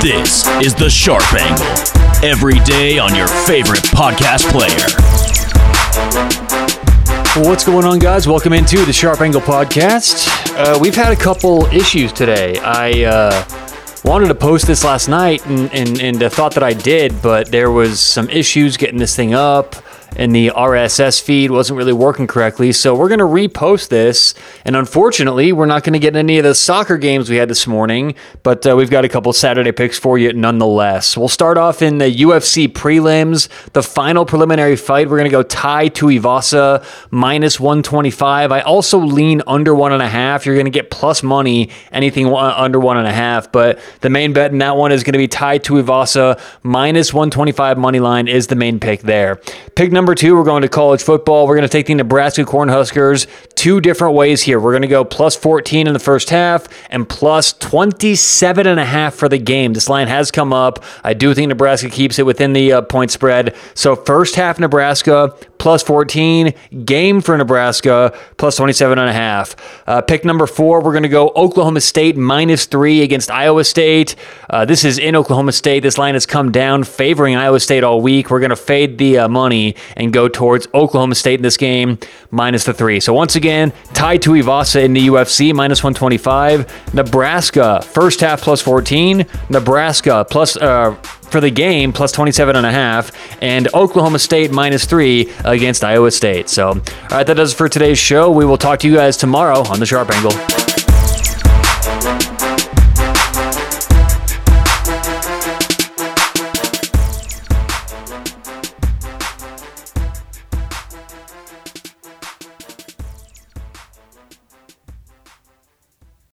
This is The Sharp Angle. Every day on your favorite podcast player. What's going on, guys? Welcome into the Sharp Angle podcast. Uh, we've had a couple issues today. I uh, wanted to post this last night and, and, and uh, thought that I did, but there was some issues getting this thing up and the RSS feed wasn't really working correctly. So we're going to repost this. And unfortunately, we're not going to get any of the soccer games we had this morning, but uh, we've got a couple Saturday picks for you nonetheless. We'll start off in the UFC prelims, the final preliminary fight. We're going to go Tai to Tuivasa minus 125. I also lean under one and a half. You're going to get plus money anything under one and a half, but the main bet in that one is going to be Tai Tuivasa minus 125 money line is the main pick there. Pick number two, we're going to college football. We're going to take the Nebraska Cornhuskers two different ways here. We're going to go plus 14 in the first half and plus 27 and a half for the game. This line has come up. I do think Nebraska keeps it within the uh, point spread. So first half Nebraska plus 14, game for Nebraska plus 27 and a half. Uh, pick number four, we're going to go Oklahoma State minus three against Iowa State. Uh, this is in Oklahoma State. This line has come down, favoring Iowa State all week. We're going to fade the uh, money and go towards Oklahoma State in this game, minus the three. So once again, Tai Tuivasa in the UFC, minus 125. Nebraska, first half plus 14. Nebraska plus uh, for the game, plus 27 and a half. And Oklahoma State, minus three against Iowa State. So, all right, that does it for today's show. We will talk to you guys tomorrow on The Sharp Angle.